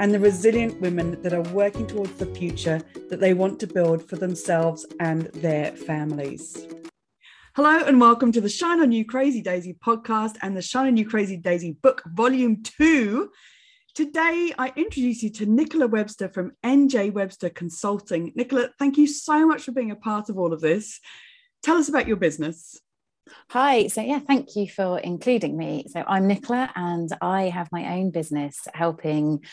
and the resilient women that are working towards the future that they want to build for themselves and their families. Hello and welcome to the Shine on You Crazy Daisy podcast and the Shine on You Crazy Daisy book, volume two. Today, I introduce you to Nicola Webster from NJ Webster Consulting. Nicola, thank you so much for being a part of all of this. Tell us about your business. Hi, so yeah, thank you for including me. So I'm Nicola and I have my own business helping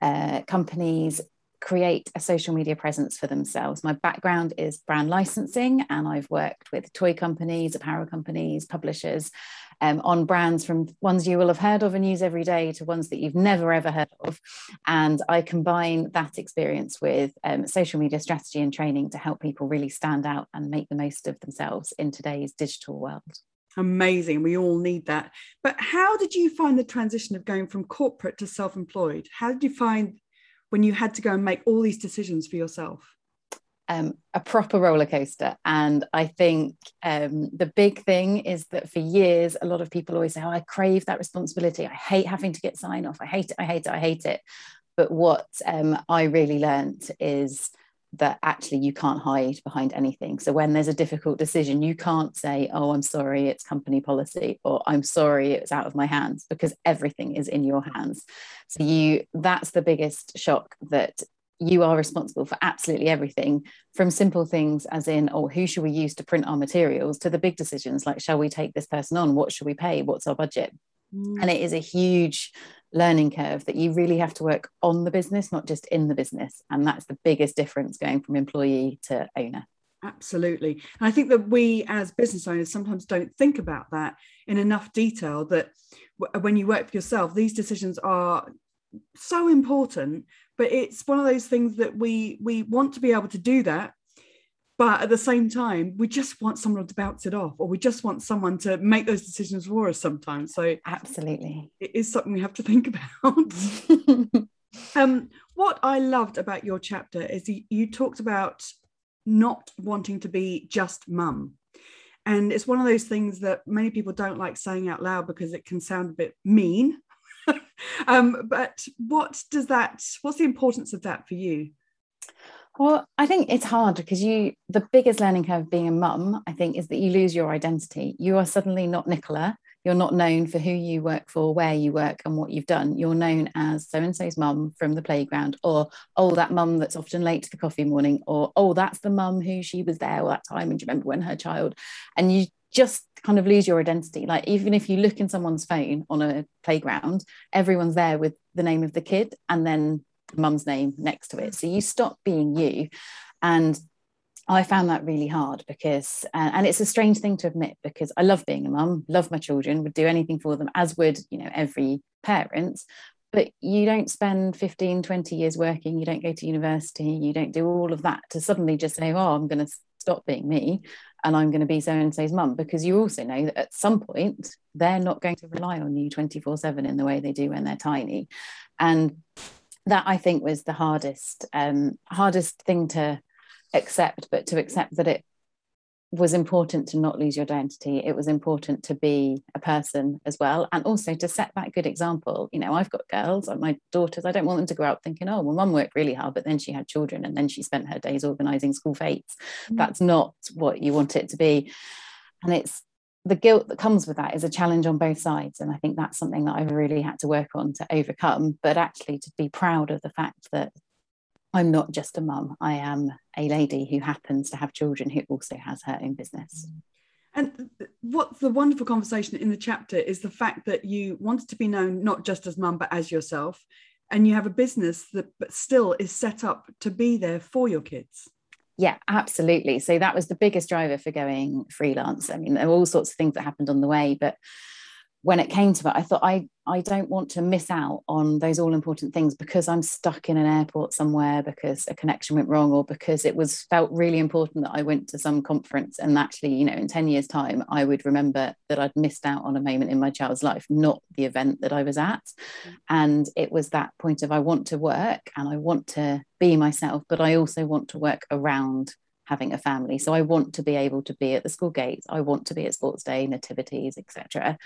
uh, companies create a social media presence for themselves. My background is brand licensing, and I've worked with toy companies, apparel companies, publishers um, on brands from ones you will have heard of and use every day to ones that you've never ever heard of. And I combine that experience with um, social media strategy and training to help people really stand out and make the most of themselves in today's digital world. Amazing. We all need that. But how did you find the transition of going from corporate to self employed? How did you find when you had to go and make all these decisions for yourself? Um, a proper roller coaster. And I think um, the big thing is that for years, a lot of people always say, Oh, I crave that responsibility. I hate having to get sign off. I hate it. I hate it. I hate it. But what um, I really learned is that actually you can't hide behind anything. So when there's a difficult decision, you can't say, "Oh, I'm sorry, it's company policy," or "I'm sorry, it's out of my hands," because everything is in your hands. So you that's the biggest shock that you are responsible for absolutely everything from simple things as in oh who should we use to print our materials to the big decisions like shall we take this person on what should we pay what's our budget mm. and it is a huge learning curve that you really have to work on the business, not just in the business. And that's the biggest difference going from employee to owner. Absolutely. And I think that we as business owners sometimes don't think about that in enough detail that when you work for yourself, these decisions are so important but it's one of those things that we we want to be able to do that but at the same time we just want someone to bounce it off or we just want someone to make those decisions for us sometimes. So absolutely. it is something we have to think about. Um, what i loved about your chapter is you, you talked about not wanting to be just mum. And it's one of those things that many people don't like saying out loud because it can sound a bit mean. Um, but what does that what's the importance of that for you well, I think it's hard because you, the biggest learning curve of being a mum, I think, is that you lose your identity. You are suddenly not Nicola. You're not known for who you work for, where you work, and what you've done. You're known as so and so's mum from the playground, or oh, that mum that's often late to the coffee morning, or oh, that's the mum who she was there all that time. And do you remember when her child? And you just kind of lose your identity. Like even if you look in someone's phone on a playground, everyone's there with the name of the kid, and then mum's name next to it. So you stop being you. And I found that really hard because, uh, and it's a strange thing to admit because I love being a mum, love my children, would do anything for them, as would, you know, every parent. But you don't spend 15, 20 years working, you don't go to university, you don't do all of that to suddenly just say, oh, I'm going to stop being me and I'm going to be so and so's mum because you also know that at some point they're not going to rely on you 24 7 in the way they do when they're tiny. And that I think was the hardest um, hardest thing to accept, but to accept that it was important to not lose your identity. It was important to be a person as well, and also to set that good example. You know, I've got girls, my daughters. I don't want them to grow up thinking, "Oh, well, mum worked really hard, but then she had children, and then she spent her days organising school fetes." Mm. That's not what you want it to be, and it's the guilt that comes with that is a challenge on both sides. And I think that's something that I've really had to work on to overcome, but actually to be proud of the fact that I'm not just a mum, I am a lady who happens to have children who also has her own business. And what's the wonderful conversation in the chapter is the fact that you wanted to be known not just as mum, but as yourself. And you have a business that but still is set up to be there for your kids. Yeah, absolutely. So that was the biggest driver for going freelance. I mean, there were all sorts of things that happened on the way, but when it came to it, I thought I I don't want to miss out on those all important things because I'm stuck in an airport somewhere because a connection went wrong or because it was felt really important that I went to some conference and actually, you know, in 10 years' time, I would remember that I'd missed out on a moment in my child's life, not the event that I was at. Mm-hmm. And it was that point of I want to work and I want to be myself, but I also want to work around having a family. So I want to be able to be at the school gates. I want to be at sports day, nativities, etc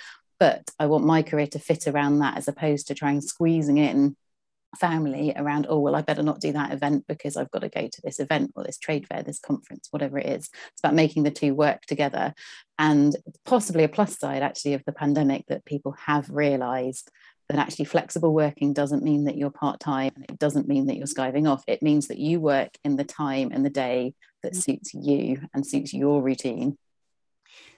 but I want my career to fit around that as opposed to trying squeezing in family around oh well i better not do that event because i've got to go to this event or this trade fair this conference whatever it is. It's about making the two work together. And possibly a plus side actually of the pandemic that people have realized that actually flexible working doesn't mean that you're part-time it doesn't mean that you're skiving off. It means that you work in the time and the day that mm. suits you and suits your routine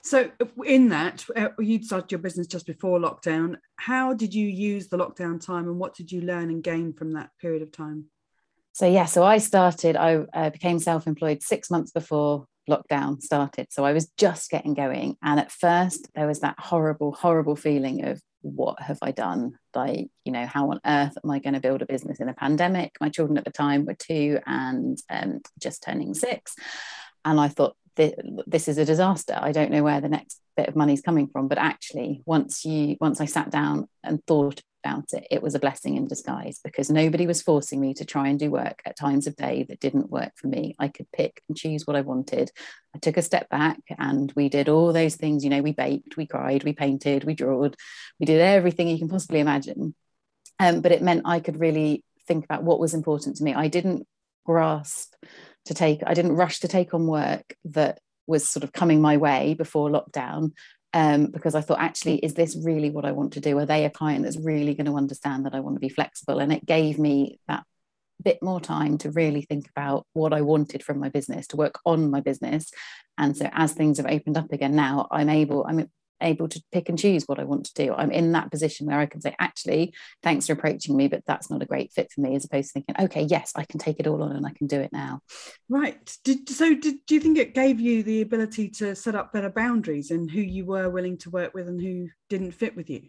so, in that, uh, you'd started your business just before lockdown. How did you use the lockdown time, and what did you learn and gain from that period of time? So yeah, so I started. I uh, became self-employed six months before lockdown started. So I was just getting going, and at first there was that horrible, horrible feeling of what have I done? Like, you know, how on earth am I going to build a business in a pandemic? My children at the time were two and um, just turning six. And I thought, this is a disaster. I don't know where the next bit of money is coming from but actually once you once i sat down and thought about it it was a blessing in disguise because nobody was forcing me to try and do work at times of day that didn't work for me. I could pick and choose what i wanted. I took a step back and we did all those things you know we baked we cried we painted we drawed we did everything you can possibly imagine. Um, but it meant i could really think about what was important to me. I didn't grasp to take i didn't rush to take on work that was sort of coming my way before lockdown um, because I thought, actually, is this really what I want to do? Are they a client that's really going to understand that I want to be flexible? And it gave me that bit more time to really think about what I wanted from my business, to work on my business. And so, as things have opened up again now, I'm able, I'm able to pick and choose what I want to do. I'm in that position where I can say, actually, thanks for approaching me, but that's not a great fit for me, as opposed to thinking, okay, yes, I can take it all on and I can do it now. Right. Did, so, did, do you think it gave you the ability to set up better boundaries and who you were willing to work with and who didn't fit with you?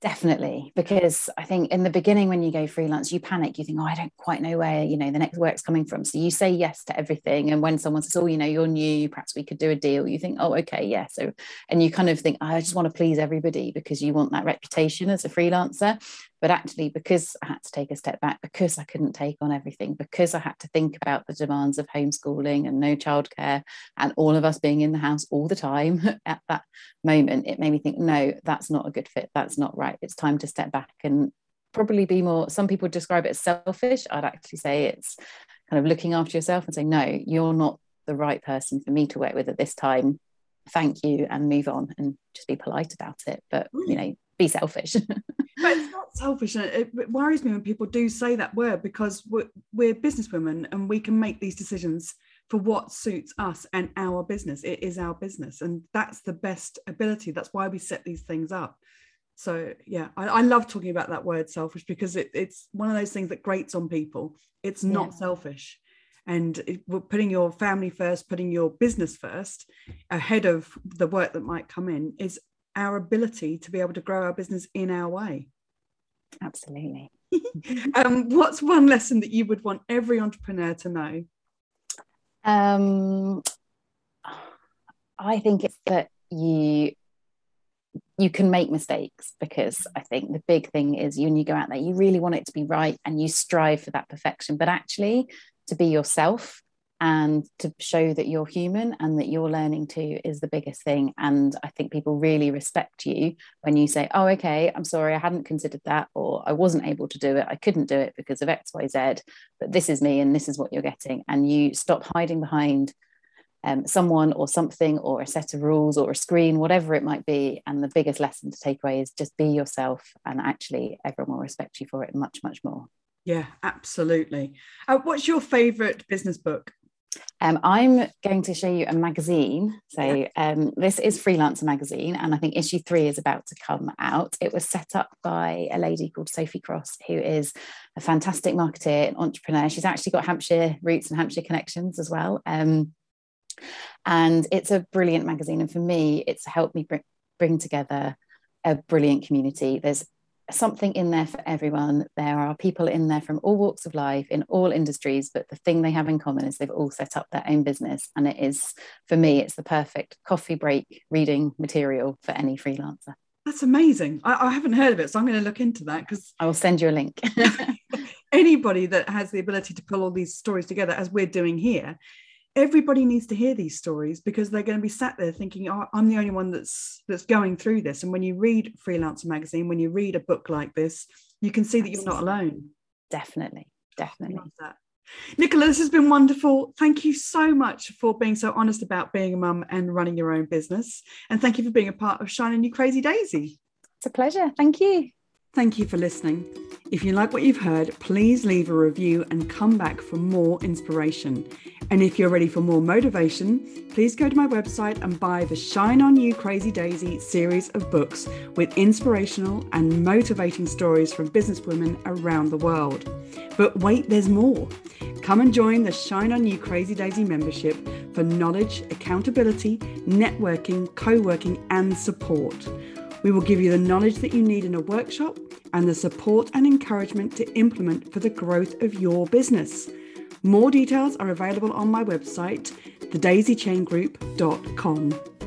Definitely because i think in the beginning when you go freelance you panic you think oh i don't quite know where you know the next work's coming from. So you say yes to everything and when someone says oh you know you're new perhaps we could do a deal you think oh okay yeah. So and you kind of think oh, i just want to please everybody because you want that reputation as a freelancer but actually, because I had to take a step back, because I couldn't take on everything, because I had to think about the demands of homeschooling and no childcare, and all of us being in the house all the time at that moment, it made me think, no, that's not a good fit. That's not right. It's time to step back and probably be more. Some people describe it as selfish. I'd actually say it's kind of looking after yourself and say, no, you're not the right person for me to work with at this time. Thank you, and move on and just be polite about it. But, you mm. know, be selfish. but it's not selfish. It, it worries me when people do say that word because we're, we're businesswomen and we can make these decisions for what suits us and our business. It is our business, and that's the best ability. That's why we set these things up. So yeah, I, I love talking about that word selfish because it, it's one of those things that grates on people. It's not yeah. selfish and it, putting your family first putting your business first ahead of the work that might come in is our ability to be able to grow our business in our way. Absolutely. um, what's one lesson that you would want every entrepreneur to know? Um, I think it's that you you can make mistakes because I think the big thing is you when you go out there, you really want it to be right and you strive for that perfection, but actually to be yourself and to show that you're human and that you're learning too is the biggest thing. And i think people really respect you when you say oh okay i'm sorry i hadn't considered that or i wasn't able to do it i couldn't do it because of xyz but this is me and this is what you're getting. And you stop hiding behind um, someone or something or a set of rules or a screen whatever it might be. And the biggest lesson to take away is just be yourself and actually everyone will respect you for it much much more. Yeah absolutely. Uh, what's your favorite business book um, I'm going to show you a magazine. So um, this is Freelancer magazine, and I think issue three is about to come out. It was set up by a lady called Sophie Cross, who is a fantastic marketer and entrepreneur. She's actually got Hampshire roots and Hampshire connections as well. Um, and it's a brilliant magazine, and for me, it's helped me bring, bring together a brilliant community. There's something in there for everyone. There are people in there from all walks of life, in all industries, but the thing they have in common is they've all set up their own business. And it is, for me, it's the perfect coffee break reading material for any freelancer. That's amazing. I, I haven't heard of it, so I'm going to look into that because I will send you a link. anybody that has the ability to pull all these stories together, as we're doing here, everybody needs to hear these stories because they're going to be sat there thinking oh, i'm the only one that's that's going through this. And when you read freelancer magazine when you read a book like this you can see that you're not alone. Definitely definitely. Nicola this has been wonderful. Thank you so much for being so honest about being a mum and running your own business. And thank you for being a part of Shine On You Crazy Daisy. It's a pleasure. Thank you Thank you for listening. If you like what you've heard, please leave a review and come back for more inspiration. And if you're ready for more motivation, please go to my website and buy the Shine On You Crazy Daisy series of books with inspirational and motivating stories from businesswomen around the world. But wait, there's more. Come and join the Shine On You Crazy Daisy membership for knowledge, accountability, networking, co working, and support. We will give you the knowledge that you need in a workshop and the support and encouragement to implement for the growth of your business. More details are available on my website, thedaisychaingroup.com.